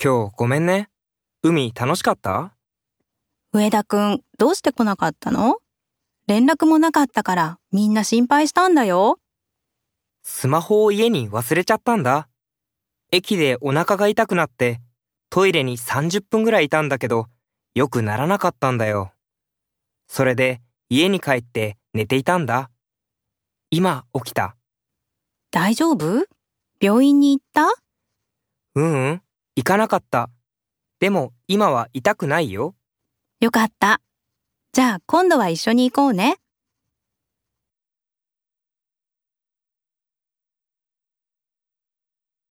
今日ごめんね。海楽しかった？上田くん、どうして来なかったの？連絡もなかったからみんな心配したんだよ。スマホを家に忘れちゃったんだ。駅でお腹が痛くなって、トイレに30分ぐらいいたんだけど、よくならなかったんだよ。それで家に帰って寝ていたんだ。今起きた。大丈夫？病院に行った？うんうん、行かなかった。でも今は痛くないよ。よかった。じゃあ今度は一緒に行こうね。